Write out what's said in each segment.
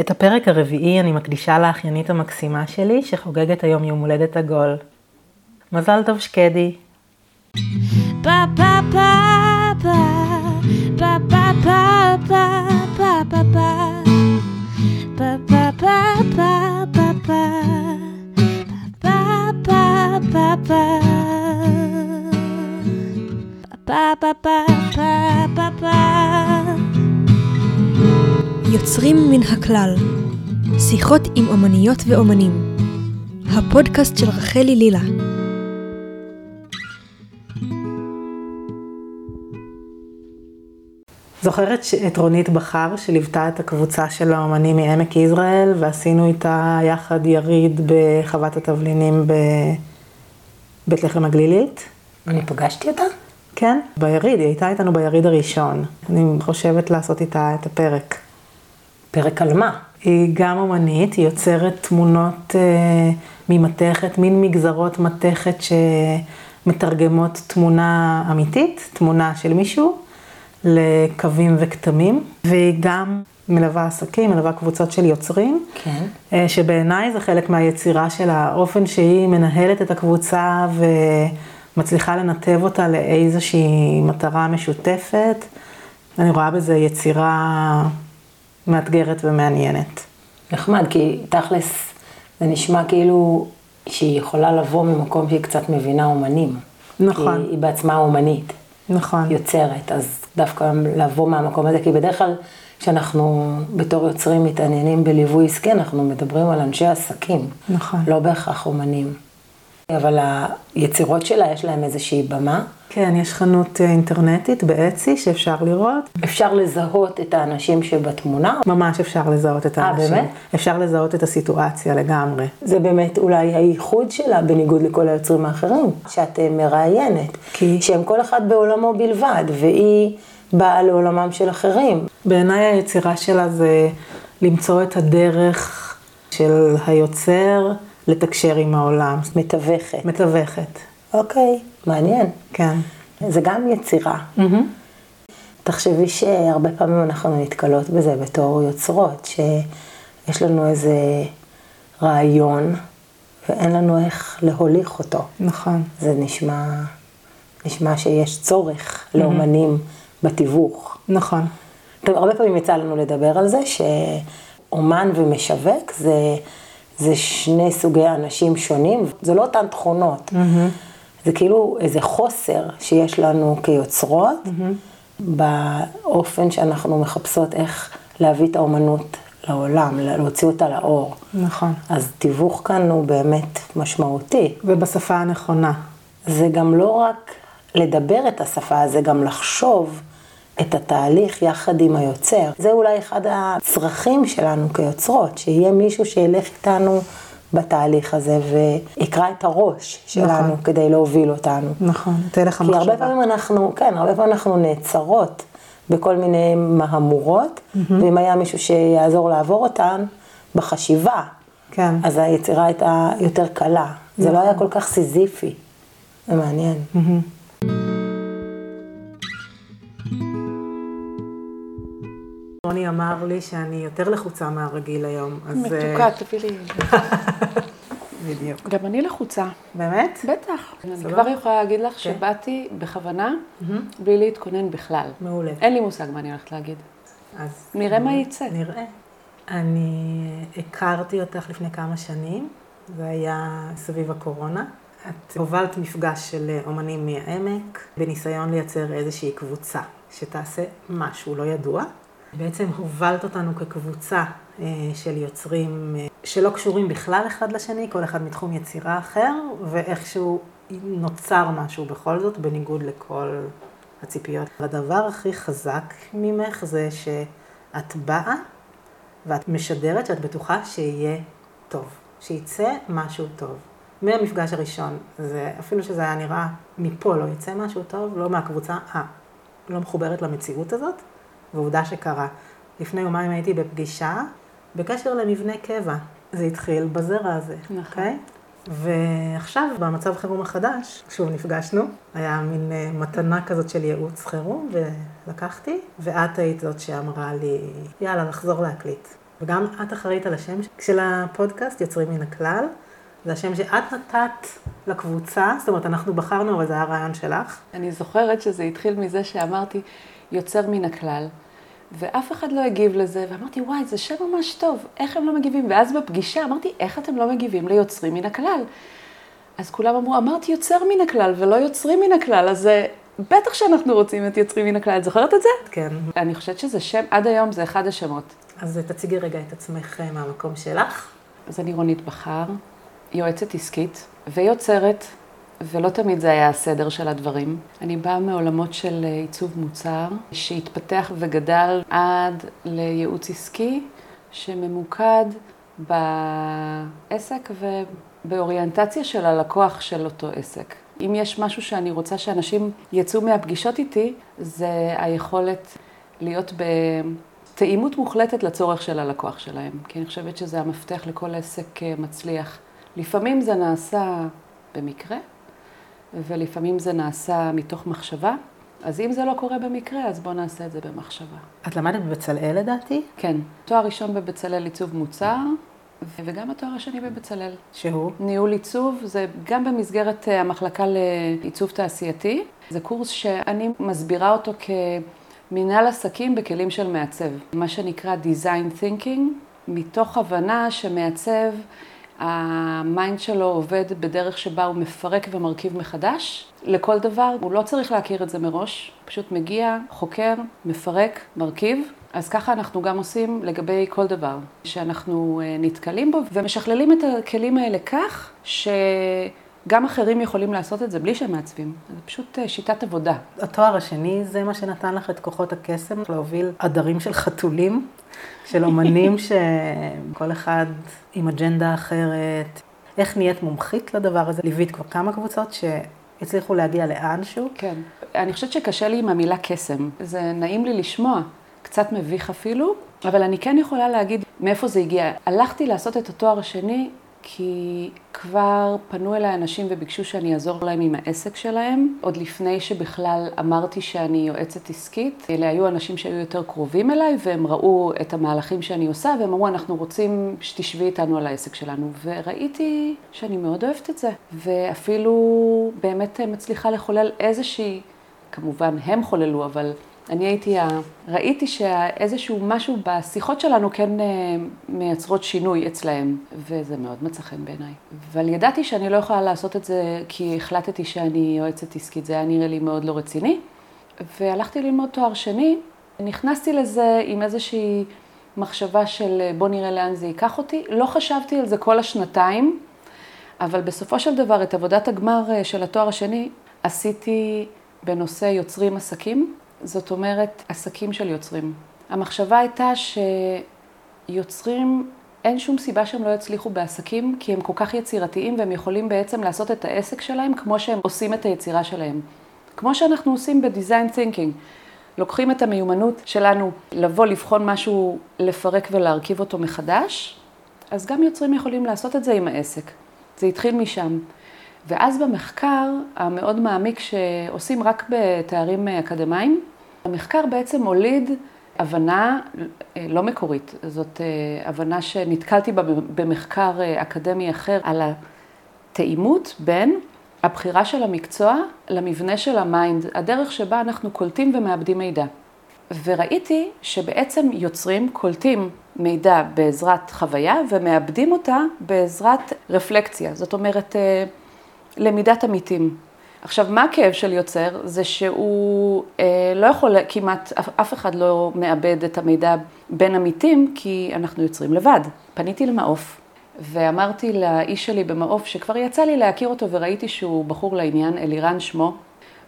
את הפרק הרביעי אני מקדישה לאחיינית המקסימה שלי, שחוגגת היום יום הולדת עגול. מזל טוב שקדי. Pa pa pa pa pa pa יוצרים מן הכלל, שיחות עם אומניות ואומנים, הפודקאסט של רחלי לילה. זוכרת את רונית בכר, שליוותה את הקבוצה של האומנים מעמק יזרעאל, ועשינו איתה יחד יריד בחוות התבלינים בבית לחם הגלילית? אני פגשתי אותה? כן, ביריד, היא הייתה איתנו ביריד הראשון. אני חושבת לעשות איתה את הפרק. פרק על מה? היא גם אומנית, היא יוצרת תמונות אה, ממתכת, מין מגזרות מתכת שמתרגמות תמונה אמיתית, תמונה של מישהו, לקווים וכתמים, והיא גם מלווה עסקים, מלווה קבוצות של יוצרים, כן. אה, שבעיניי זה חלק מהיצירה של האופן שהיא מנהלת את הקבוצה ומצליחה לנתב אותה לאיזושהי מטרה משותפת. אני רואה בזה יצירה מאתגרת ומעניינת. נחמד, כי תכלס זה נשמע כאילו שהיא יכולה לבוא ממקום שהיא קצת מבינה אומנים. נכון. כי היא בעצמה אומנית, נכון. יוצרת, אז דווקא לבוא מהמקום הזה, כי בדרך כלל כשאנחנו בתור יוצרים מתעניינים בליווי עסקי, אנחנו מדברים על אנשי עסקים. נכון. לא בהכרח אומנים. אבל היצירות שלה, יש להם איזושהי במה. כן, יש חנות אה, אינטרנטית באצי שאפשר לראות. אפשר לזהות את האנשים שבתמונה. ממש אפשר לזהות את אה, האנשים. באמת? אפשר לזהות את הסיטואציה לגמרי. זה באמת אולי הייחוד שלה בניגוד לכל היוצרים האחרים, שאת אה, מראיינת. כי? שהם כל אחד בעולמו בלבד, והיא באה לעולמם של אחרים. בעיניי היצירה שלה זה למצוא את הדרך של היוצר לתקשר עם העולם. מתווכת. מתווכת. אוקיי, מעניין. כן. זה גם יצירה. תחשבי שהרבה פעמים אנחנו נתקלות בזה בתור יוצרות, שיש לנו איזה רעיון ואין לנו איך להוליך אותו. נכון. זה נשמע, נשמע שיש צורך לאומנים בתיווך. נכון. הרבה פעמים יצא לנו לדבר על זה, שאומן ומשווק זה, זה שני סוגי אנשים שונים, זה לא אותן תכונות. זה כאילו איזה חוסר שיש לנו כיוצרות, באופן שאנחנו מחפשות איך להביא את האומנות לעולם, להוציא אותה לאור. נכון. אז תיווך כאן הוא באמת משמעותי. ובשפה הנכונה. זה גם לא רק לדבר את השפה, זה גם לחשוב את התהליך יחד עם היוצר. זה אולי אחד הצרכים שלנו כיוצרות, שיהיה מישהו שילך איתנו בתהליך הזה ויקרא את הראש שלנו נכון. כדי להוביל אותנו. נכון. את הלך כי המחשבה. הרבה פעמים אנחנו, כן, הרבה פעמים אנחנו נעצרות בכל מיני מהמורות, ואם היה מישהו שיעזור לעבור אותן בחשיבה, כן. אז היצירה הייתה יותר קלה. זה לא היה כל כך סיזיפי. זה מעניין. רוני אמר לי שאני יותר לחוצה מהרגיל היום, אז... מתוקה, אה, תביא לי. בדיוק. גם אני לחוצה. באמת? בטח. אני. כבר יכולה להגיד לך שבאתי בכוונה, בלי להתכונן בכלל. מעולה. אין לי מושג מה אני הולכת להגיד. אז נראה מה יצא. נראה. אני הכרתי אותך לפני כמה שנים, זה היה סביב הקורונה. את הובלת מפגש של אומנים מהעמק, בניסיון לייצר איזושהי קבוצה שתעשה משהו לא ידוע. בעצם הובלת אותנו כקבוצה אה, של יוצרים אה, שלא קשורים בכלל אחד לשני, כל אחד מתחום יצירה אחר, ואיכשהו נוצר משהו בכל זאת, בניגוד לכל הציפיות. הדבר הכי חזק ממך זה שאת באה ואת משדרת שאת בטוחה שיהיה טוב, שיצא משהו טוב. מהמפגש הראשון, זה, אפילו שזה היה נראה, מפה לא יצא משהו טוב, לא מהקבוצה, אה, לא מחוברת למציאות הזאת, ועובדה שקרה. לפני יומיים הייתי בפגישה בקשר למבנה קבע. זה התחיל בזרע הזה, נכון. אוקיי? ועכשיו, במצב חירום החדש, שוב נפגשנו, היה מין אה, מתנה כזאת של ייעוץ חירום, ולקחתי, ואת היית זאת שאמרה לי, יאללה, נחזור להקליט. וגם את אחראית על השם של הפודקאסט, יוצרים מן הכלל. זה השם שאת נתת לקבוצה, זאת אומרת, אנחנו בחרנו, אבל זה היה רעיון שלך. אני זוכרת שזה התחיל מזה שאמרתי, יוצר מן הכלל. ואף אחד לא הגיב לזה, ואמרתי, וואי, זה שם ממש טוב, איך הם לא מגיבים? ואז בפגישה אמרתי, איך אתם לא מגיבים ליוצרים מן הכלל? אז כולם אמרו, אמרתי יוצר מן הכלל ולא יוצרים מן הכלל, אז זה, בטח שאנחנו רוצים את יוצרים מן הכלל. את זוכרת את זה? כן. אני חושבת שזה שם, עד היום זה אחד השמות. אז תציגי רגע את עצמך אה, מהמקום שלך. אז אני רונית בכר, יועצת עסקית ויוצרת, ולא תמיד זה היה הסדר של הדברים. אני באה מעולמות של אה, עיצוב מוצר, שהתפתח וגדל עד לייעוץ עסקי, שממוקד בעסק ובאוריינטציה של הלקוח של אותו עסק. אם יש משהו שאני רוצה שאנשים יצאו מהפגישות איתי, זה היכולת להיות בתאימות מוחלטת לצורך של הלקוח שלהם. כי אני חושבת שזה המפתח לכל עסק אה, מצליח. לפעמים זה נעשה במקרה, ולפעמים זה נעשה מתוך מחשבה. אז אם זה לא קורה במקרה, אז בואו נעשה את זה במחשבה. את למדת בבצלאל לדעתי? כן. תואר ראשון בבצלאל עיצוב מוצר, וגם התואר השני בבצלאל. שהוא? ניהול עיצוב, זה גם במסגרת אה, המחלקה לעיצוב תעשייתי. זה קורס שאני מסבירה אותו כמנהל עסקים בכלים של מעצב. מה שנקרא Design Thinking, מתוך הבנה שמעצב ה mind שלו עובד בדרך שבה הוא מפרק ומרכיב מחדש. לכל דבר, הוא לא צריך להכיר את זה מראש, פשוט מגיע, חוקר, מפרק, מרכיב. אז ככה אנחנו גם עושים לגבי כל דבר שאנחנו אה, נתקלים בו, ומשכללים את הכלים האלה כך שגם אחרים יכולים לעשות את זה בלי שהם מעצבים. זה פשוט אה, שיטת עבודה. התואר השני זה מה שנתן לך את כוחות הקסם, להוביל עדרים של חתולים, של אומנים שכל אחד עם אג'נדה אחרת. איך נהיית מומחית לדבר הזה? ליווית כבר כמה קבוצות שהצליחו להגיע לאנשהו? כן. אני חושבת שקשה לי עם המילה קסם. זה נעים לי לשמוע, קצת מביך אפילו, אבל אני כן יכולה להגיד מאיפה זה הגיע. הלכתי לעשות את התואר השני כי כבר פנו אליי אנשים וביקשו שאני אעזור להם עם העסק שלהם, עוד לפני שבכלל אמרתי שאני יועצת עסקית. אלה היו אנשים שהיו יותר קרובים אליי, והם ראו את המהלכים שאני עושה, והם אמרו, אנחנו רוצים שתשבי איתנו על העסק שלנו. וראיתי שאני מאוד אוהבת את זה, ואפילו באמת מצליחה לחולל איזושהי, כמובן הם חוללו, אבל אני הייתי. ראיתי שאיזשהו משהו בשיחות שלנו כן אה, מייצרות שינוי אצלהם, וזה מאוד מצא חן בעיניי. אבל ידעתי שאני לא יכולה לעשות את זה כי החלטתי שאני יועצת עסקית, זה היה נראה לי מאוד לא רציני. והלכתי ללמוד תואר שני, נכנסתי לזה עם איזושהי מחשבה של בוא נראה לאן זה ייקח אותי. לא חשבתי על זה כל השנתיים, אבל בסופו של דבר את עבודת הגמר אה, של התואר השני עשיתי בנושא יוצרים עסקים. זאת אומרת, עסקים של יוצרים. המחשבה הייתה שיוצרים, אין שום סיבה שהם לא יצליחו בעסקים, כי הם כל כך יצירתיים והם יכולים בעצם לעשות את העסק שלהם כמו שהם עושים את היצירה שלהם. כמו שאנחנו עושים ב-design thinking. לוקחים את המיומנות שלנו לבוא, לבחון משהו, לפרק ולהרכיב אותו מחדש, אז גם יוצרים יכולים לעשות את זה עם העסק. זה התחיל משם. ואז במחקר המאוד מעמיק שעושים רק בתארים אקדמיים, המחקר בעצם הוליד הבנה אה, לא מקורית, זאת אה, הבנה שנתקלתי בה במחקר אה, אקדמי אחר על התאימות בין הבחירה של המקצוע למבנה של ה mind, הדרך שבה אנחנו קולטים ומעבדים מידע. וראיתי שבעצם יוצרים קולטים מידע בעזרת חוויה ומאבדים אותה בעזרת רפלקציה, זאת אומרת למידת עמיתים. עכשיו, מה הכאב של יוצר? זה שהוא אה, לא יכול, כמעט אף אחד לא מאבד את המידע בין עמיתים, כי אנחנו יוצרים לבד. פניתי למעוף, ואמרתי לאיש שלי במעוף, שכבר יצא לי להכיר אותו וראיתי שהוא בחור לעניין, אלירן שמו,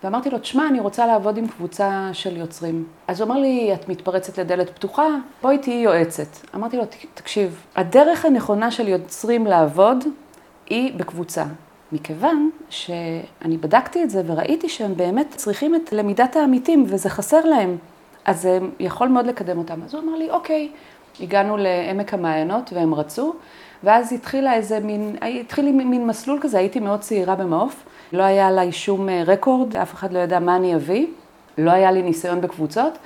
ואמרתי לו, תשמע, אני רוצה לעבוד עם קבוצה של יוצרים. אז הוא אמר לי, את מתפרצת לדלת פתוחה, בואי תהיי יועצת. אמרתי לו, תקשיב, הדרך הנכונה של יוצרים לעבוד היא בקבוצה. מכיוון שאני בדקתי את זה וראיתי שהם באמת צריכים את למידת העמיתים וזה חסר להם, אז זה יכול מאוד לקדם אותם. אז הוא אמר לי, אוקיי, הגענו לעמק המעיינות והם רצו, ואז התחילה איזה מין, התחיל לי מין מסלול כזה, הייתי מאוד צעירה במעוף, לא היה עליי שום אה, רקורד, אף אחד לא ידע מה אני אביא, לא היה לי ניסיון בקבוצות,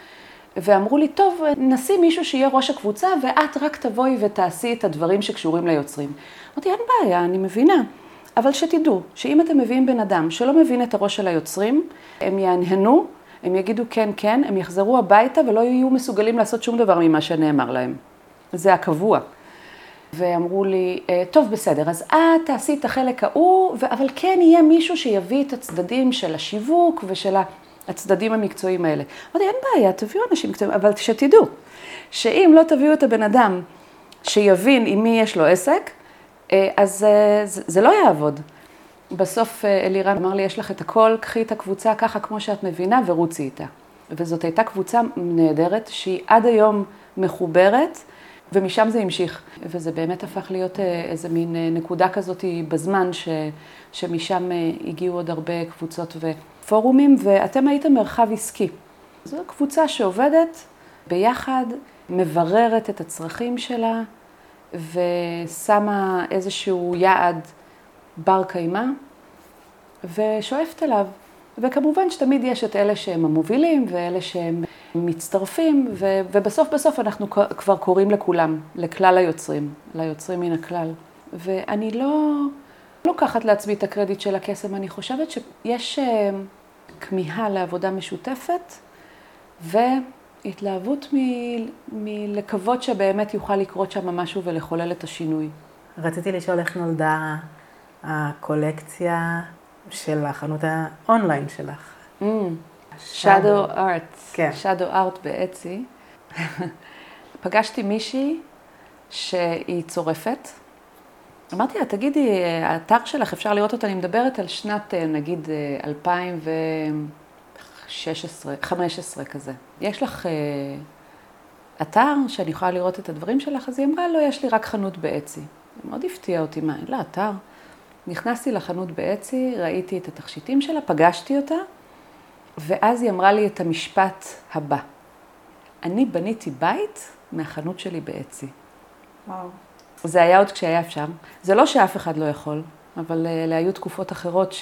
ואמרו לי, טוב, נשים מישהו שיהיה ראש הקבוצה, ואת רק תבואי ותעשי את הדברים שקשורים ליוצרים. אמרתי, אין בעיה, אני מבינה. אבל שתדעו, שאם אתם מביאים בן אדם שלא מבין את הראש של היוצרים, הם יהנהנו, הם יגידו כן, כן, הם יחזרו הביתה ולא יהיו מסוגלים לעשות שום דבר ממה שנאמר להם. זה הקבוע. ואמרו לי, "אה, טוב, בסדר, אז את תעשי את החלק ההוא, אבל כן יהיה מישהו שיביא את הצדדים של השיווק ושל הצדדים המקצועיים האלה. אמרתי, אין בעיה, תביאו אנשים מקצועיים, אבל שתדעו, שאם לא תביאו את הבן אדם שיבין עם מי יש לו עסק, אז אה, זה זה לא יעבוד. בסוף אה, אלירן אמר לי, יש לך את הכל, קחי את הקבוצה ככה כמו שאת מבינה ורוצי איתה. וזאת הייתה קבוצה נהדרת, שהיא עד היום מחוברת, ומשם זה המשיך. וזה באמת הפך להיות אה, איזה מין אה, נקודה כזאת בזמן, ש, שמשם אה, הגיעו עוד הרבה קבוצות ופורומים, ואתם הייתם מרחב עסקי. זו קבוצה שעובדת ביחד, מבררת את הצרכים שלה, ושמה איזשהו יעד בר קיימא, ושואפת אליו. וכמובן שתמיד יש את אלה שהם המובילים ואלה שהם מצטרפים, ו- ובסוף בסוף אנחנו כבר קוראים לכולם, לכלל היוצרים, ליוצרים מן הכלל. ואני לא לוקחת לעצמי את הקרדיט של הקסם, אני חושבת שיש אה, כמיהה לעבודה משותפת והתלהבות מ- מלקוות שבאמת יוכל לקרות שם משהו ולחולל את השינוי. רציתי לשאול איך נולדה הקולקציה של החנות האונליין שלך. Shadow Art, כן. Shadow Art באצי. פגשתי מישהי שהיא צורפת. אמרתי לה, תגידי, האתר שלך, אפשר לראות אותה, אני מדברת על שנת, אה, נגיד, אה, 2016, 15 כזה. יש לך אה, אתר שאני יכולה לראות את הדברים שלך? אז היא אמרה, לא, יש לי רק חנות באצי. זה מאוד הפתיע אותי, מה, אין לה אתר? נכנסתי לחנות באצי, ראיתי את התכשיטים שלה, פגשתי אותה, ואז היא אמרה לי את המשפט הבא: אני בניתי בית מהחנות שלי באצי. וואו. זה היה עוד כשהיה אפשר. זה לא שאף אחד לא יכול, אבל אלה היו תקופות אחרות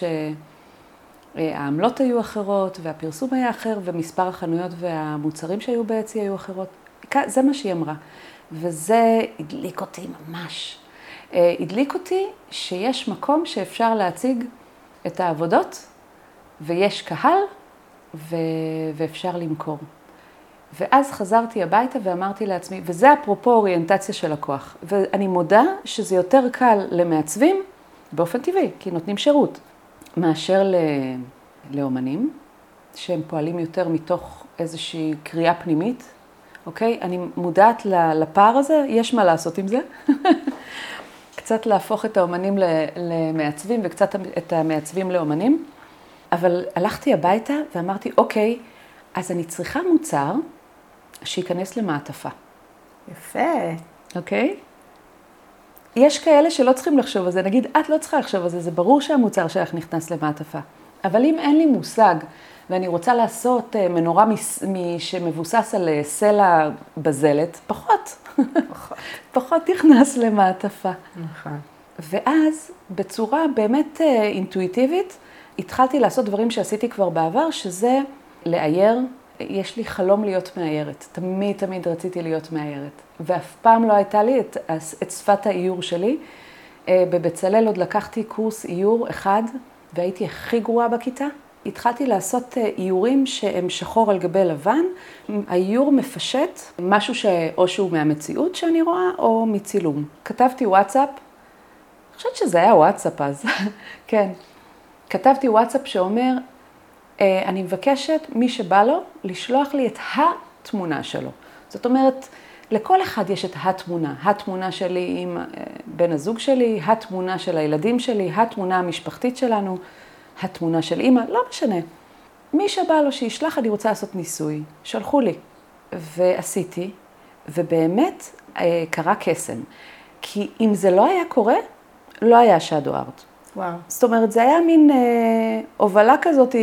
שהעמלות היו אחרות, והפרסום היה אחר, ומספר החנויות והמוצרים שהיו באצי היו אחרות. זה מה שהיא אמרה. וזה הדליק אותי ממש. אה, הדליק אותי שיש מקום שאפשר להציג את העבודות, ויש קהל, ו... ואפשר למכור. ואז חזרתי הביתה ואמרתי לעצמי, וזה אפרופו אוריינטציה של לקוח. ואני מודה שזה יותר קל למעצבים, באופן טבעי, כי נותנים שירות, מאשר ל... לאומנים, שהם פועלים יותר מתוך איזושהי קריאה פנימית, אוקיי? אני מודעת לפער הזה, יש מה לעשות עם זה. קצת להפוך את האומנים למעצבים וקצת את המעצבים לאומנים. אבל הלכתי הביתה ואמרתי, אוקיי, אז אני צריכה מוצר שייכנס למעטפה, יפה. אוקיי? יש כאלה שלא צריכים לחשוב על זה, נגיד, את לא צריכה לחשוב על זה, זה ברור שהמוצר שלך נכנס למעטפה. אבל אם אין לי מושג ואני רוצה לעשות אה, מנורה מס- שמבוסס על אה, סלע בזלת, פחות. פחות. פחות נכנס למעטפה. נכון. ואז, בצורה באמת אה, אינטואיטיבית, התחלתי לעשות דברים שעשיתי כבר בעבר, שזה לאייר. יש לי חלום להיות מאיירת. תמיד תמיד רציתי להיות מאיירת. ואף פעם לא הייתה לי את, את שפת האיור שלי. אה, בבצלאל עוד לקחתי קורס איור אחד, והייתי הכי גרועה בכיתה. התחלתי לעשות אה, איורים שהם שחור על גבי לבן. האיור מפשט משהו שאו שהוא מהמציאות שאני רואה, או מצילום. כתבתי וואטסאפ, אני חושבת שזה היה וואטסאפ אז, כן. כתבתי וואטסאפ שאומר, אני מבקשת, מי שבא לו, לשלוח לי את התמונה שלו. זאת אומרת, לכל אחד יש את התמונה. התמונה שלי עם אה, בן הזוג שלי, התמונה של הילדים שלי, התמונה המשפחתית שלנו, התמונה של אימא, לא משנה. מי שבא לו שישלח, אני רוצה לעשות ניסוי. שלחו לי. ועשיתי, ובאמת אה, קרה קסם. כי אם זה לא היה קורה, לא היה שדו ארט. וואו. זאת אומרת, זה היה מין אה, הובלה כזאת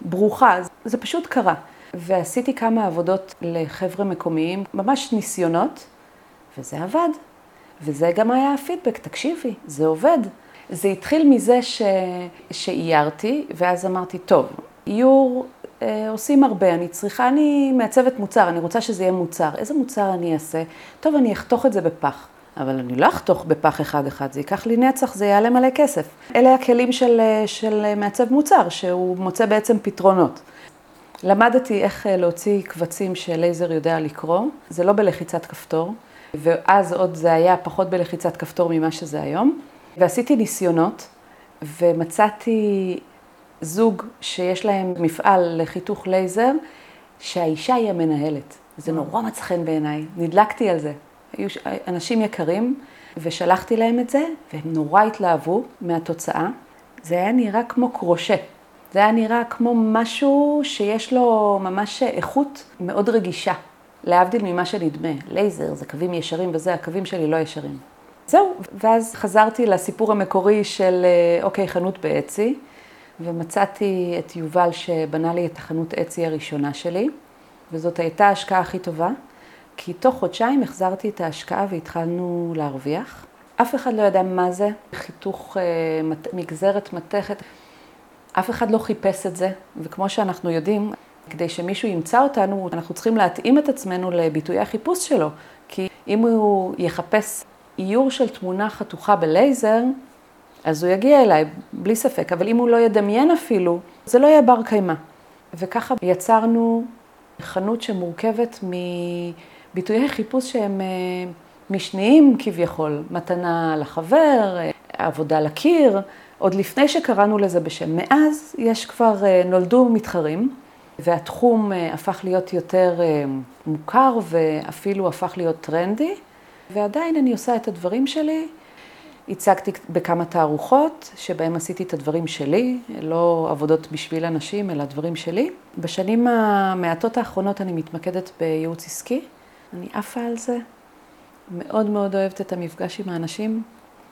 ברוכה, זה פשוט קרה. ועשיתי כמה עבודות לחבר'ה מקומיים, ממש ניסיונות, וזה עבד. וזה גם היה הפידבק, תקשיבי, זה עובד. זה התחיל מזה ש... שאיירתי, ואז אמרתי, טוב, איור אה, עושים הרבה, אני צריכה, אני מעצבת מוצר, אני רוצה שזה יהיה מוצר. איזה מוצר אני אעשה? טוב, אני אחתוך את זה בפח. אבל אני לא אחתוך בפח אחד-אחד, זה ייקח לי נצח, זה יעלה מלא כסף. אלה הכלים של, של מעצב מוצר, שהוא מוצא בעצם פתרונות. למדתי איך אה, להוציא קבצים שלייזר יודע לקרוא, זה לא בלחיצת כפתור, ואז עוד זה היה פחות בלחיצת כפתור ממה שזה היום. ועשיתי ניסיונות, ומצאתי זוג שיש להם מפעל לחיתוך לייזר, שהאישה היא המנהלת. זה נורא מצא חן בעיניי, נדלקתי על זה. היו אנשים יקרים, ושלחתי להם את זה, והם נורא התלהבו מהתוצאה. זה היה נראה כמו קרושה. זה היה נראה כמו משהו שיש לו ממש איכות מאוד רגישה, להבדיל ממה שנדמה. לייזר זה קווים ישרים וזה, הקווים שלי לא ישרים. זהו, ואז חזרתי לסיפור המקורי של, אה, אוקיי, חנות באצי, ומצאתי את יובל שבנה לי את החנות אצי הראשונה שלי, וזאת הייתה ההשקעה הכי טובה, כי תוך חודשיים החזרתי את ההשקעה והתחלנו להרוויח. אף אחד לא ידע מה זה, חיתוך אה, מגזרת מתכת. אף אחד לא חיפש את זה, וכמו שאנחנו יודעים, כדי שמישהו ימצא אותנו, אנחנו צריכים להתאים את עצמנו לביטויי החיפוש שלו. כי אם הוא יחפש איור של תמונה חתוכה בלייזר, אז הוא יגיע אליי, בלי ספק. אבל אם הוא לא ידמיין אפילו, זה לא יהיה בר קיימא. וככה יצרנו חנות שמורכבת מביטויי חיפוש שהם אה, משניים כביכול. מתנה לחבר, אה, עבודה לקיר, עוד לפני שקראנו לזה בשם. מאז יש כבר, אה, נולדו מתחרים, והתחום הפך להיות יותר מוכר ואפילו הפך להיות טרנדי, ועדיין אני עושה את הדברים שלי. הצגתי בכמה תערוכות, שבהם עשיתי את הדברים שלי, לא עבודות בשביל אנשים, אלא דברים שלי. בשנים המעטות האחרונות אני מתמקדת בייעוץ עסקי, אני עפה על זה, מאוד מאוד אוהבת את המפגש עם האנשים,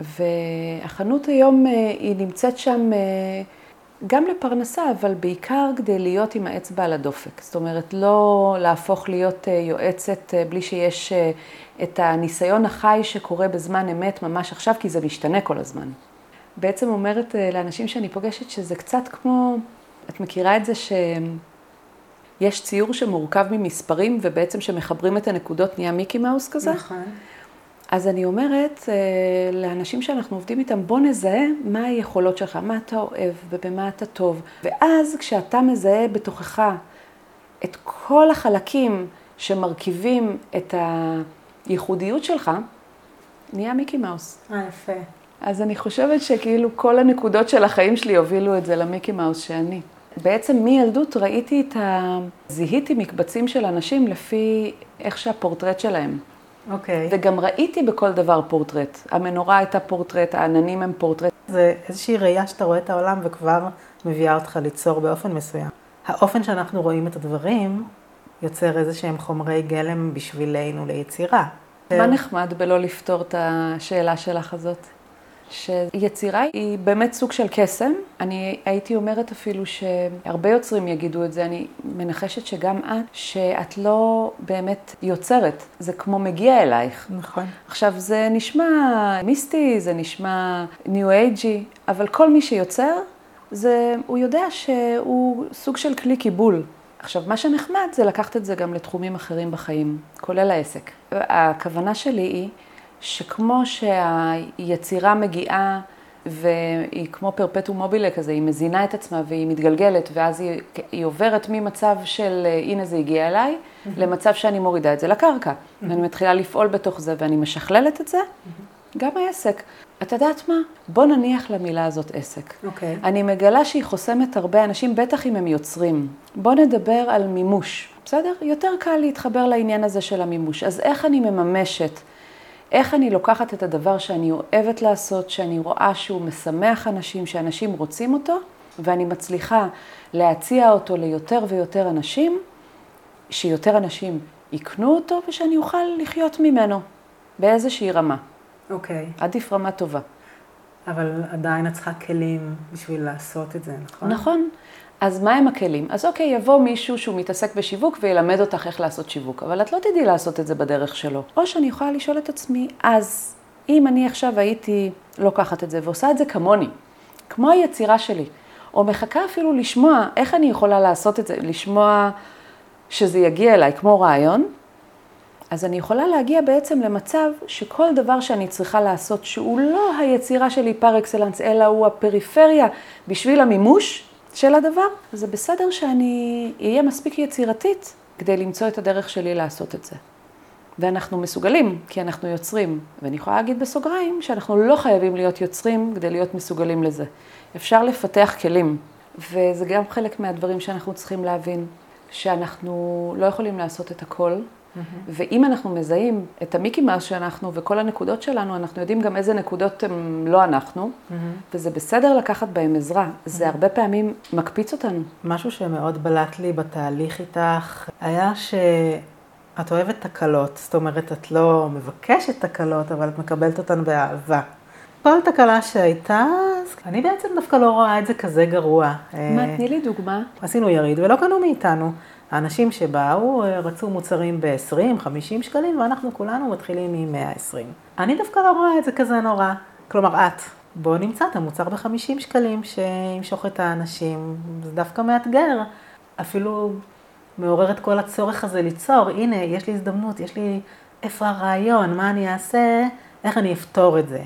והחנות היום אה, היא נמצאת שם אה, גם לפרנסה, אבל בעיקר כדי להיות עם האצבע על הדופק. זאת אומרת, לא להפוך להיות אה, יועצת בלי שיש את הניסיון החי שקורה בזמן אמת ממש עכשיו, כי זה משתנה כל הזמן. בעצם אומרת לאנשים שאני פוגשת שזה קצת כמו, את מכירה את זה שיש ציור שמורכב ממספרים ובעצם שמחברים את הנקודות נהיה מיקי מאוס כזה? נכון. אז אני אומרת אה, לאנשים שאנחנו עובדים איתם, בוא נזהה מה היכולות שלך, מה אתה אוהב ובמה אתה טוב. ואז כשאתה מזהה בתוכך את כל החלקים שמרכיבים את הייחודיות שלך, נהיה מיקי מאוס. אה, יפה. אז אני חושבת שכאילו כל הנקודות של החיים שלי הובילו את זה למיקי מאוס שאני. בעצם מילדות ראיתי את ה... זיהיתי מקבצים של אנשים לפי איך שהפורטרט שלהם. אוקיי. Okay. וגם ראיתי בכל דבר פורטרט. המנורה הייתה פורטרט, העננים הם פורטרט. זה איזושהי ראייה שאתה רואה את העולם וכבר מביאה אותך ליצור באופן מסוים. האופן שאנחנו רואים את הדברים יוצר איזה שהם חומרי גלם בשבילנו ליצירה. מה נחמד בלא לפתור את השאלה שלך הזאת? שיצירה היא באמת סוג של קסם. אני הייתי אומרת אפילו שהרבה יוצרים יגידו את זה, אני מנחשת שגם את, שאת לא באמת יוצרת, זה כמו מגיע אלייך. נכון. עכשיו, זה נשמע מיסטי, זה נשמע ניו אייג'י, אבל כל מי שיוצר, זה, הוא יודע שהוא סוג של כלי קיבול. עכשיו, מה שנחמד זה לקחת את זה גם לתחומים אחרים בחיים, כולל העסק. הכוונה שלי היא שכמו שהיצירה מגיעה והיא כמו פרפטו מובילה כזה, היא מזינה את עצמה והיא מתגלגלת, ואז היא, היא עוברת ממצב של הנה זה הגיע אליי, mm-hmm. למצב שאני מורידה את זה לקרקע. Mm-hmm. ואני מתחילה לפעול בתוך זה ואני משכללת את זה, mm-hmm. גם העסק. את יודעת מה? בוא נניח למילה הזאת עסק. אוקיי. Okay. אני מגלה שהיא חוסמת הרבה אנשים, בטח אם הם יוצרים. בוא נדבר על מימוש, בסדר? יותר קל להתחבר לעניין הזה של המימוש. אז איך אני מממשת? איך אני לוקחת את הדבר שאני אוהבת לעשות, שאני רואה שהוא משמח אנשים, שאנשים רוצים אותו, ואני מצליחה להציע אותו ליותר ויותר אנשים, שיותר אנשים יקנו אותו ושאני אוכל לחיות ממנו באיזושהי רמה. אוקיי. Okay. עדיף רמה טובה. אבל עדיין את צריכה כלים בשביל לעשות את זה, נכון? נכון. אז מה הם הכלים? אז אוקיי, יבוא מישהו שהוא מתעסק בשיווק וילמד אותך איך לעשות שיווק, אבל את לא תדעי לעשות את זה בדרך שלו. או שאני יכולה לשאול את עצמי, אז אם אני עכשיו הייתי לוקחת את זה ועושה את זה כמוני, כמו היצירה שלי, או מחכה אפילו לשמוע איך אני יכולה לעשות את זה, לשמוע שזה יגיע אליי כמו רעיון, אז אני יכולה להגיע בעצם למצב שכל דבר שאני צריכה לעשות, שהוא לא היצירה שלי פר אקסלנס, אלא הוא הפריפריה בשביל המימוש של הדבר, זה בסדר שאני אהיה מספיק יצירתית כדי למצוא את הדרך שלי לעשות את זה. ואנחנו מסוגלים, כי אנחנו יוצרים. ואני יכולה להגיד בסוגריים שאנחנו לא חייבים להיות יוצרים כדי להיות מסוגלים לזה. אפשר לפתח כלים, וזה גם חלק מהדברים שאנחנו צריכים להבין, שאנחנו לא יכולים לעשות את הכל, ואם אנחנו מזהים את המיקי מאוס שאנחנו וכל הנקודות שלנו, אנחנו יודעים גם איזה נקודות הם לא אנחנו, וזה בסדר לקחת בהם עזרה. זה הרבה פעמים מקפיץ אותנו. משהו שמאוד בלט לי בתהליך איתך, היה שאת אוהבת תקלות, זאת אומרת, את לא מבקשת תקלות, אבל את מקבלת אותן באהבה. כל תקלה שהייתה, אז אני בעצם דווקא לא רואה את זה כזה גרוע. מה, תני לי דוגמה. עשינו יריד ולא קנו מאיתנו. האנשים שבאו רצו מוצרים ב-20, 50 שקלים, ואנחנו כולנו מתחילים מ-120. אני דווקא לא רואה את זה כזה נורא. כלומר, את, בואו נמצא את המוצר ב-50 שקלים שימשוך את האנשים. זה דווקא מאתגר. אפילו מעורר את כל הצורך הזה ליצור. הנה, יש לי הזדמנות, יש לי איפה הרעיון, מה אני אעשה, איך אני אפתור את זה.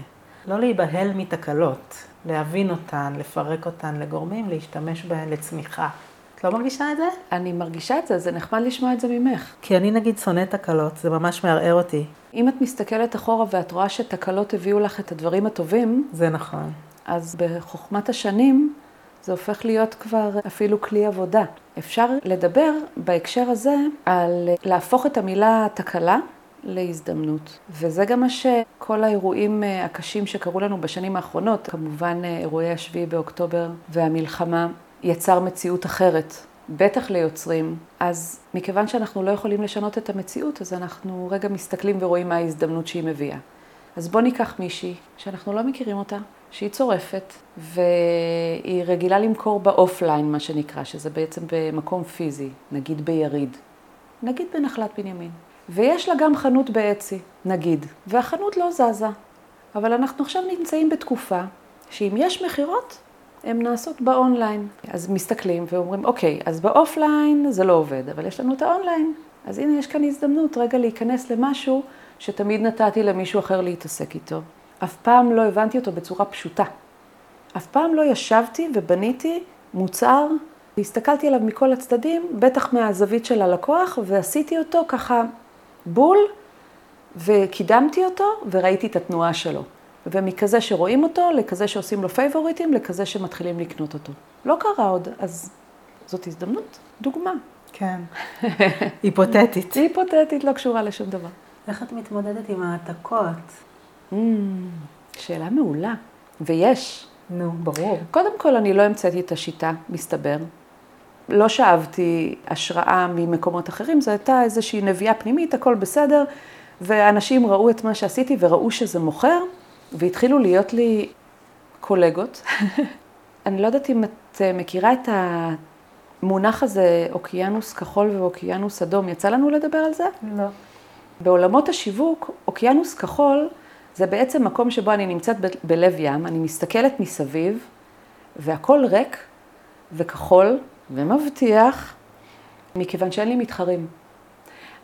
לא להיבהל מתקלות, להבין אותן, לפרק אותן לגורמים, להשתמש בהן לצמיחה. את לא מרגישה את זה? אני מרגישה את זה, זה נחמד לשמוע את זה ממך. כי אני נגיד שונאת תקלות, זה ממש מערער אותי. אם את מסתכלת אחורה ואת רואה שתקלות הביאו לך את הדברים הטובים, זה נכון. אז בחוכמת השנים זה הופך להיות כבר אפילו כלי עבודה. אפשר לדבר בהקשר הזה על להפוך את המילה תקלה להזדמנות. וזה גם מה שכל האירועים הקשים שקרו לנו בשנים האחרונות, כמובן אירועי השביעי באוקטובר והמלחמה, יצר מציאות אחרת, בטח ליוצרים. אז מכיוון שאנחנו לא יכולים לשנות את המציאות, אז אנחנו רגע מסתכלים ורואים מה ההזדמנות שהיא מביאה. אז בואו ניקח מישהי שאנחנו לא מכירים אותה, שהיא צורפת, והיא רגילה למכור ב offline, מה שנקרא, שזה בעצם במקום פיזי, נגיד ביריד, נגיד בנחלת בנימין. ויש לה גם חנות ב Etsy, נגיד, והחנות לא זזה. אבל אנחנו עכשיו נמצאים בתקופה שאם יש מכירות, הן נעשות באונליין. אז מסתכלים ואומרים, אוקיי, אז ב offline זה לא עובד, אבל יש לנו את האונליין. אז הנה, יש כאן הזדמנות רגע להיכנס למשהו שתמיד נתתי למישהו אחר להתעסק איתו. אף פעם לא הבנתי אותו בצורה פשוטה. אף פעם לא ישבתי ובניתי מוצר, והסתכלתי עליו מכל הצדדים, בטח מהזווית של הלקוח, ועשיתי אותו ככה בול, וקידמתי אותו, וראיתי את התנועה שלו. ומכזה שרואים אותו, לכזה שעושים לו פייבוריטים, לכזה שמתחילים לקנות אותו. לא קרה עוד, אז זאת הזדמנות, דוגמה. כן. היפותטית. היפותטית, לא קשורה לשום דבר. איך את מתמודדת עם העתקות? Mm, שאלה מעולה, ויש. נו, ברור. קודם כל, אני לא המצאתי את השיטה, מסתבר. לא שאבתי השראה ממקומות אחרים, זו הייתה איזושהי נביאה פנימית, הכל בסדר, ואנשים ראו את מה שעשיתי וראו שזה מוכר, והתחילו להיות לי קולגות. אני לא יודעת אם את מכירה את המונח הזה, אוקיינוס כחול ואוקיינוס אדום. יצא לנו לדבר על זה? לא. בעולמות השיווק, אוקיינוס כחול זה בעצם מקום שבו אני נמצאת ב- בלב ים, אני מסתכלת מסביב, והכל ריק וכחול ומבטיח, מכיוון שאין לי מתחרים.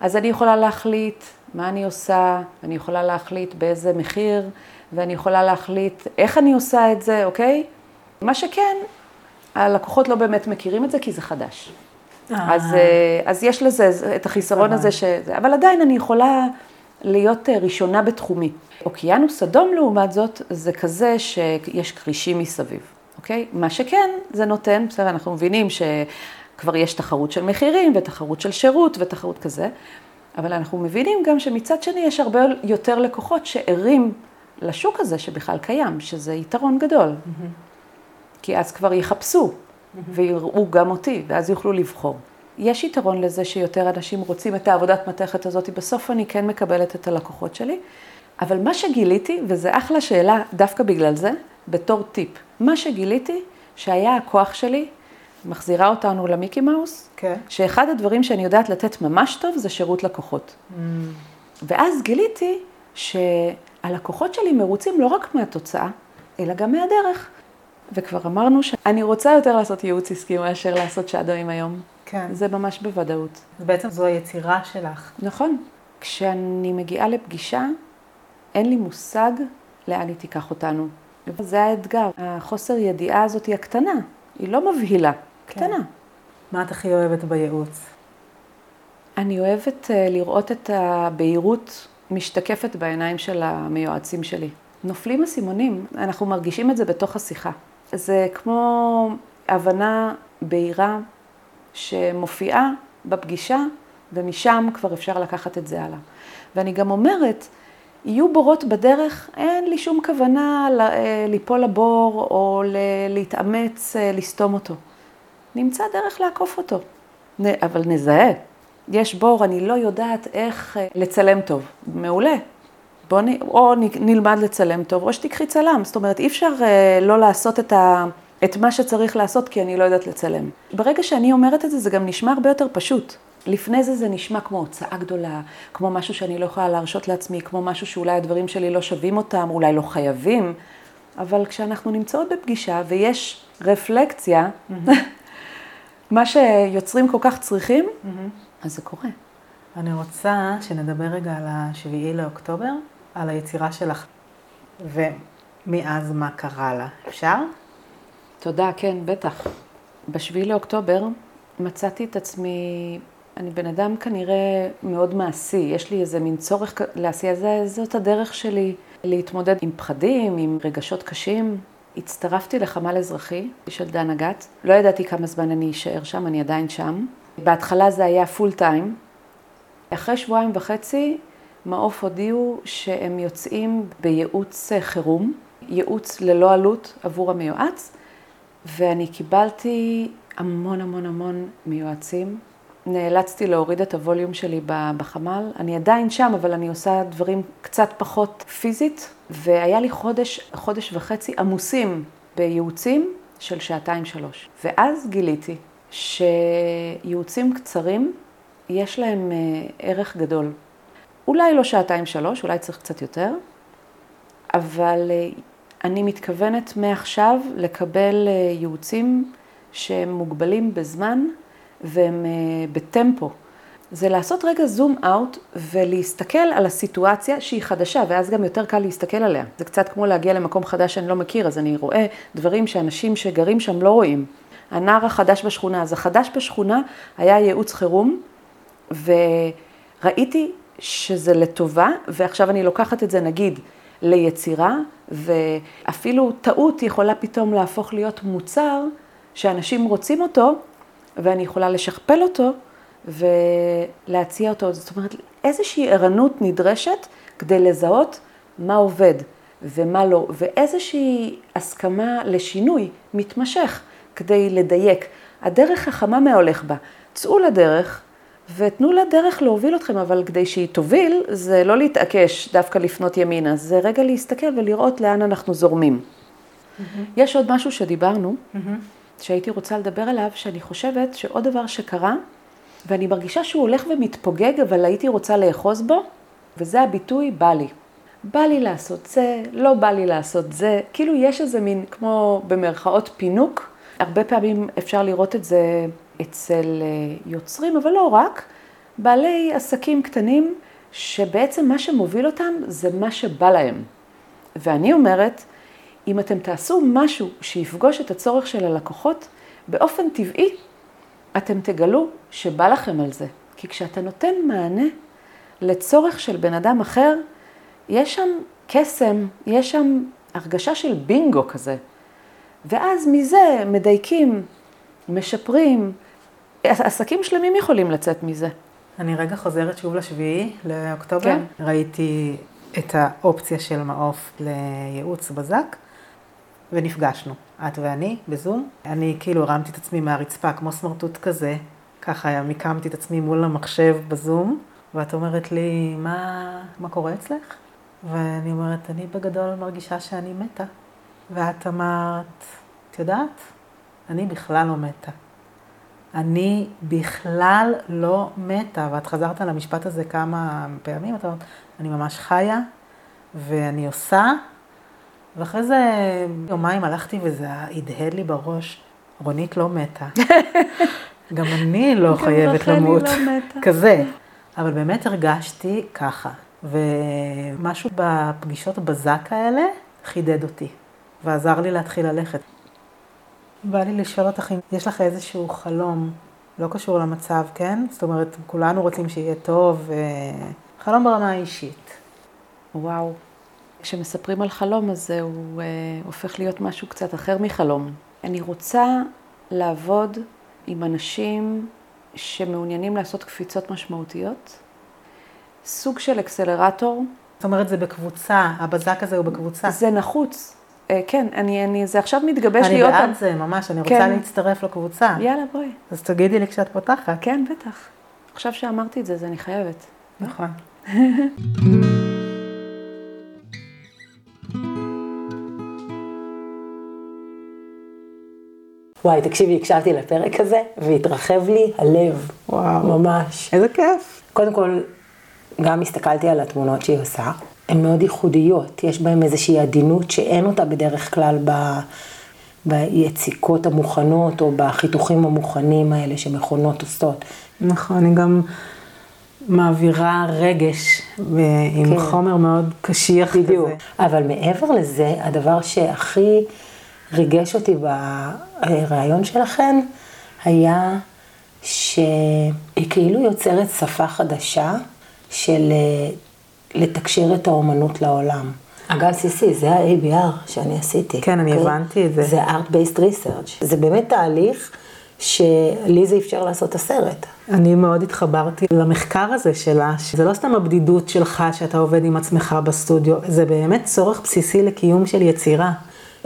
אז אני יכולה להחליט מה אני עושה, אני יכולה להחליט באיזה מחיר, ואני יכולה להחליט איך אני עושה את זה, אוקיי? מה שכן, הלקוחות לא באמת מכירים את זה כי זה חדש. אז, אז יש לזה את החיסרון הזה, ש... אבל עדיין אני יכולה להיות ראשונה בתחומי. אוקיינוס אדום לעומת זאת, זה כזה שיש כרישים מסביב, אוקיי? מה שכן, זה נותן, בסדר, אנחנו מבינים שכבר יש תחרות של מחירים ותחרות של שירות ותחרות כזה, אבל אנחנו מבינים גם שמצד שני יש הרבה יותר לקוחות שערים לשוק הזה שבכלל קיים, שזה יתרון גדול. Mm-hmm. כי אז כבר יחפשו mm-hmm. ויראו גם אותי, ואז יוכלו לבחור. יש יתרון לזה שיותר אנשים רוצים את העבודת מתכת הזאת, בסוף אני כן מקבלת את הלקוחות שלי. אבל מה שגיליתי, וזו אחלה שאלה דווקא בגלל זה, בתור טיפ, מה שגיליתי, שהיה הכוח שלי, מחזירה אותנו למיקי מאוס, okay. כן. שאחד הדברים שאני יודעת לתת ממש טוב זה שירות לקוחות. Mm. ואז גיליתי ש... הלקוחות שלי מרוצים לא רק מהתוצאה, אלא גם מהדרך. וכבר אמרנו שאני רוצה יותר לעשות ייעוץ עסקי מאשר לעשות שדואים היום. כן. זה ממש בוודאות. אז בעצם זו היצירה שלך. נכון. כשאני מגיעה לפגישה, אין לי מושג לאן היא תיקח אותנו. זה האתגר. החוסר ידיעה הזאת היא הקטנה, היא לא מבהילה, קטנה. מה את הכי אוהבת בייעוץ? אני אוהבת אה, לראות את הבהירות משתקפת בעיניים של המיועצים שלי. נופלים אסימונים, אנחנו מרגישים את זה בתוך השיחה. זה כמו הבנה בהירה שמופיעה בפגישה, ומשם כבר אפשר לקחת את זה הלאה. ואני גם אומרת, יהיו בורות בדרך, אין לי שום כוונה אה, ליפול לבור או להתאמץ אה, לסתום אותו. נמצא דרך לעקוף אותו, אבל נזהה. יש בור, אני לא יודעת איך אה, לצלם טוב. מעולה. בוא נ... או נלמד לצלם טוב, או שתיקחי צלם. זאת אומרת, אי אפשר לא לעשות את, ה... את מה שצריך לעשות כי אני לא יודעת לצלם. ברגע שאני אומרת את זה, זה גם נשמע הרבה יותר פשוט. לפני זה זה נשמע כמו הוצאה גדולה, כמו משהו שאני לא יכולה להרשות לעצמי, כמו משהו שאולי הדברים שלי לא שווים אותם, אולי לא חייבים, אבל כשאנחנו נמצאות בפגישה ויש רפלקציה, mm-hmm. מה שיוצרים כל כך צריכים, mm-hmm. אז זה קורה. אני רוצה שנדבר רגע על השביעי לאוקטובר, על היצירה שלך, ומאז מה קרה לה. אפשר? תודה, כן, בטח. בשביעי לאוקטובר מצאתי את עצמי אני בן אדם כנראה מאוד מעשי, יש לי איזה מין צורך לעשייה, זאת הדרך שלי להתמודד עם פחדים, עם רגשות קשים. הצטרפתי לחמ"ל אזרחי של דן אגת, לא ידעתי כמה זמן אני אשאר שם, אני עדיין שם. בהתחלה זה היה פול טיים. אחרי שבועיים וחצי, מעוף הודיעו שהם יוצאים בייעוץ חירום, ייעוץ ללא עלות עבור המיועץ, ואני קיבלתי המון המון המון מיועצים, נאלצתי להוריד את הווליום שלי בחמ"ל. אני עדיין שם, אבל אני עושה דברים קצת פחות פיזית, והיה לי חודש, חודש וחצי עמוסים בייעוצים של שעתיים-שלוש. ואז גיליתי שייעוצים קצרים, יש להם אה, ערך גדול. אולי לא שעתיים-שלוש, אולי צריך קצת יותר, אבל אה, אני מתכוונת מעכשיו לקבל אה, ייעוצים שהם מוגבלים בזמן והם בטמפו. זה לעשות רגע זום אאוט ולהסתכל על הסיטואציה שהיא חדשה, ואז גם יותר קל להסתכל עליה. זה קצת כמו להגיע למקום חדש שאני לא מכיר, אז אני רואה דברים שאנשים שגרים שם לא רואים. הנער החדש בשכונה, אז החדש בשכונה היה ייעוץ חירום, וראיתי שזה לטובה, ועכשיו אני לוקחת את זה נגיד ליצירה, ואפילו טעות יכולה פתאום להפוך להיות מוצר שאנשים רוצים אותו, ואני יכולה לשכפל אותו ולהציע אותו. זאת אומרת, איזושהי ערנות נדרשת כדי לזהות מה עובד ומה לא, ואיזושהי הסכמה לשינוי מתמשך כדי לדייק. הדרך חכמה מהולך בה. צאו לדרך ותנו לדרך להוביל אתכם, אבל כדי שהיא תוביל, זה לא להתעקש דווקא לפנות ימינה, זה רגע להסתכל ולראות לאן אנחנו זורמים. Mm-hmm. יש עוד משהו שדיברנו, mm-hmm. שהייתי רוצה לדבר עליו, שאני חושבת שעוד דבר שקרה, ואני מרגישה שהוא הולך ומתפוגג, אבל הייתי רוצה לאחוז בו, וזה הביטוי בא לי. בא לי לעשות זה, לא בא לי לעשות זה, כאילו יש איזה מין, כמו במרכאות פינוק, הרבה פעמים אפשר לראות את זה אצל אה, יוצרים, אבל לא רק, בעלי עסקים קטנים, שבעצם מה שמוביל אותם זה מה שבא להם. ואני אומרת, אם אתם תעשו משהו שיפגוש את הצורך של הלקוחות, באופן טבעי אתם תגלו שבא לכם על זה. כי כשאתה נותן מענה לצורך של בן אדם אחר, יש שם קסם, יש שם הרגשה של בינגו כזה. ואז מזה מדייקים, משפרים, עסקים שלמים יכולים לצאת מזה. אני רגע חוזרת שוב לשביעי לאוקטובר. כן. ראיתי את האופציה של מעוף לייעוץ בזק, ונפגשנו, את ואני, בזום. אני כאילו הרמתי את עצמי מהרצפה כמו סמרטוט כזה, ככה מיקמתי את עצמי מול המחשב בזום, ואת אומרת לי, מה, מה קורה אצלך? ואני אומרת, אני בגדול מרגישה שאני מתה. ואת אמרת, את יודעת, אני בכלל לא מתה. אני בכלל לא מתה, ואת חזרת על המשפט הזה כמה פעמים, את אומרת, אני ממש חיה, ואני עושה, ואחרי זה יומיים הלכתי וזה הדהד לי בראש, רונית לא מתה. גם אני לא חייבת רחלי למות. לא מתה. כזה. אבל באמת הרגשתי ככה. ומשהו בפגישות בזק האלה חידד אותי, ועזר לי להתחיל ללכת. בא לי לשאול אותך אם יש לך איזשהו חלום, לא קשור למצב, כן? זאת אומרת, כולנו רוצים שיהיה טוב, אה, חלום ברמה האישית. וואו. כשמספרים על חלום, אז זה הוא אה, הופך להיות משהו קצת אחר מחלום. אני רוצה לעבוד עם אנשים שמעוניינים לעשות קפיצות משמעותיות, סוג של אקסלרטור, זאת אומרת, זה בקבוצה, הבזק הזה הוא בקבוצה. זה נחוץ. אה, כן, אני, אני, זה עכשיו מתגבש אני להיות... בעד זה, ממש, אני רוצה כן. להצטרף לקבוצה. יאללה, בואי. אז תגידי לי כשאת פותחת. כן, בטח. עכשיו שאמרתי את זה, אז אני חייבת. נכון. וואי, תקשיבי, הקשבתי לפרק הזה, והתרחב לי הלב. וואו. ממש. איזה כיף. קודם כל, גם הסתכלתי על התמונות שהיא עושה, הן מאוד ייחודיות, יש בהן איזושהי עדינות שאין אותה בדרך כלל ב... ביציקות המוכנות או בחיתוכים המוכנים האלה שמכונות עושות. נכון, אני גם מעבירה רגש ו- עם כן. חומר מאוד קשיח בדיוק. כזה. אבל מעבר לזה, הדבר שהכי ריגש אותי ברעיון שלכן, היה שהיא כאילו יוצרת שפה חדשה של אה, לתקשר את האומנות לעולם. אגב, סיסי, זה ה-ABR שאני עשיתי. כן, אני אוקיי? הבנתי את זה. זה Art-Based Research. זה באמת תהליך שלי זה אפשר לעשות את הסרט. אני מאוד התחברתי למחקר הזה שלה, שזה לא סתם הבדידות שלך שאתה עובד עם עצמך בסטודיו, זה באמת צורך בסיסי לקיום של יצירה.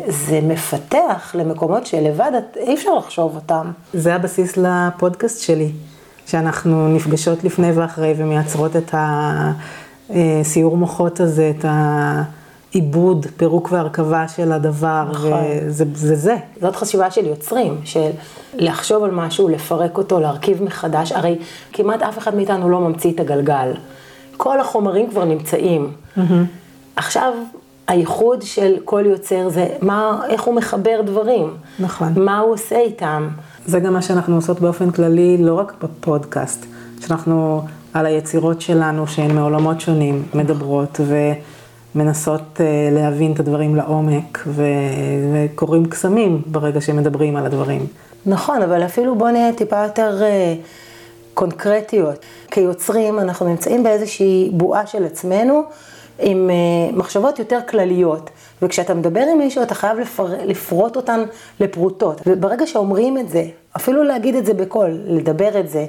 זה מפתח למקומות שלבד את- אי אפשר לחשוב אותם. זה הבסיס לפודקאסט שלי, שאנחנו נפגשות לפני ואחרי ומייצרות את הסיור מוחות הזה, את העיבוד, פירוק והרכבה של הדבר, נכון. וזה זה זה. זאת חשיבה של יוצרים, של לחשוב על משהו, לפרק אותו, להרכיב מחדש. הרי כמעט אף אחד מאיתנו לא ממציא את הגלגל. כל החומרים כבר נמצאים. עכשיו, הייחוד של כל יוצר זה מה, איך הוא מחבר דברים. נכון. מה הוא עושה איתם. זה גם מה שאנחנו עושות באופן כללי, לא רק בפודקאסט, שאנחנו על היצירות שלנו, שהן מעולמות שונים, מדברות ומנסות אה, להבין את הדברים לעומק, ו- וקוראים קסמים ברגע שמדברים על הדברים. נכון, אבל אפילו בוא נהיה טיפה יותר אה, קונקרטיות. כיוצרים אנחנו נמצאים באיזושהי בועה של עצמנו עם אה, מחשבות יותר כלליות. וכשאתה מדבר עם מישהו אתה חייב לפר... לפרוט אותן לפרוטות. וברגע שאומרים את זה, אפילו להגיד את זה בקול, לדבר את זה,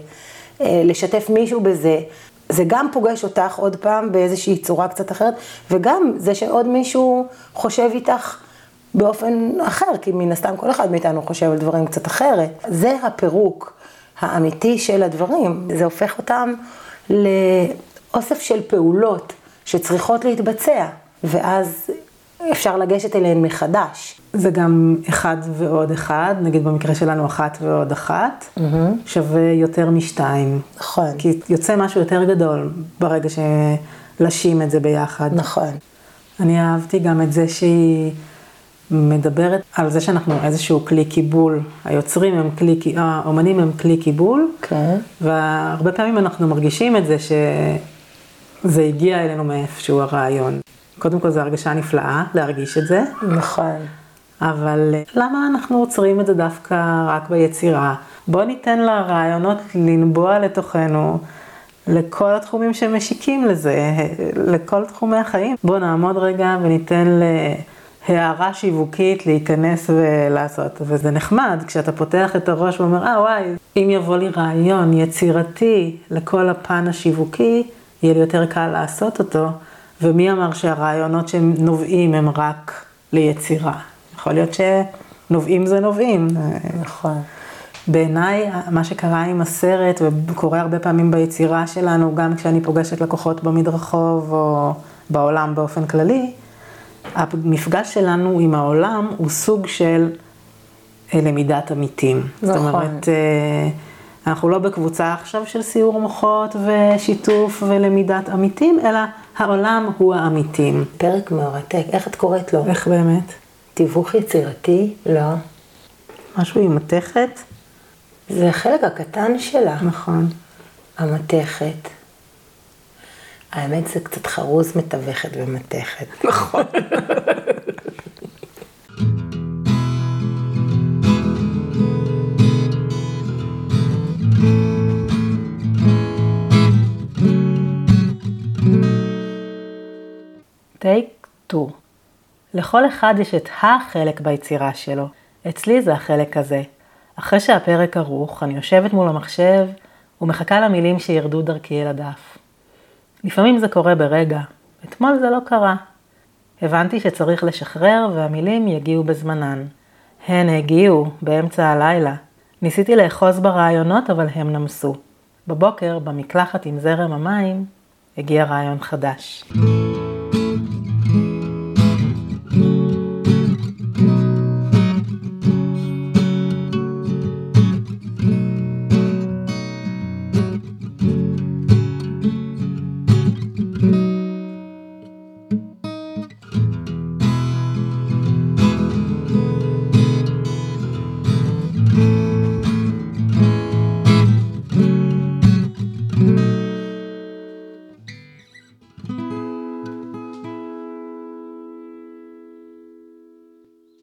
לשתף מישהו בזה, זה גם פוגש אותך עוד פעם באיזושהי צורה קצת אחרת, וגם זה שעוד מישהו חושב איתך באופן אחר, כי מן הסתם כל אחד מאיתנו חושב על דברים קצת אחרת. זה הפירוק האמיתי של הדברים, זה הופך אותם לאוסף של פעולות שצריכות להתבצע, ואז אפשר לגשת אליהן מחדש. זה גם אחד ועוד אחד, נגיד במקרה שלנו אחת ועוד אחת, שווה יותר משתיים. נכון. כי יוצא משהו יותר גדול ברגע שלשים את זה ביחד. נכון. אני אהבתי גם את זה שהיא מדברת על זה שאנחנו איזשהו כלי קיבול. היוצרים הם כלי, האומנים הם כלי קיבול, כן. והרבה פעמים אנחנו מרגישים את זה שזה הגיע אלינו מאיפשהו הרעיון. קודם כל זו הרגשה נפלאה להרגיש את זה, נכון. אבל אה, למה אנחנו עוצרים את זה דווקא רק ביצירה? בואו ניתן לרעיונות לנבוע לתוכנו לכל התחומים שמשיקים לזה, לכל תחומי החיים. בואו נעמוד רגע וניתן להערה שיווקית להיכנס ולעשות. וזה נחמד כשאתה פותח את הראש ואומר, אה וואי, אם יבוא לי רעיון יצירתי לכל הפן השיווקי, יהיה לי יותר קל לעשות אותו. ומי אמר שהרעיונות שהם נובעים הם רק ליצירה? יכול להיות שנובעים זה נובעים. נכון. בעיניי, מה שקרה עם הסרט, וקורה הרבה פעמים ביצירה שלנו, גם כשאני פוגשת לקוחות במדרחוב או בעולם באופן כללי, המפגש שלנו עם העולם הוא סוג של אה, למידת עמיתים. זאת נכון. אומרת, אה, אנחנו לא בקבוצה עכשיו של סיור מוחות ושיתוף ולמידת עמיתים, אלא העולם הוא העמיתים. פרק מרתק. איך את קוראת לו? איך באמת? תיווך יצירתי? לא. משהו עם מתכת? זה החלק הקטן שלה, נכון. המתכת. האמת זה קצת חרוז מתווכת ומתכת. נכון. טייק 2 לכל אחד יש את החלק ביצירה שלו. אצלי זה החלק הזה. אחרי שהפרק ערוך, אני יושבת מול המחשב ומחכה למילים שירדו דרכי אל הדף. לפעמים זה קורה ברגע, אתמול זה לא קרה. הבנתי שצריך לשחרר והמילים יגיעו בזמנן. הן הגיעו באמצע הלילה. ניסיתי לאחוז ברעיונות אבל הם נמסו. בבוקר, במקלחת עם זרם המים, הגיע רעיון חדש.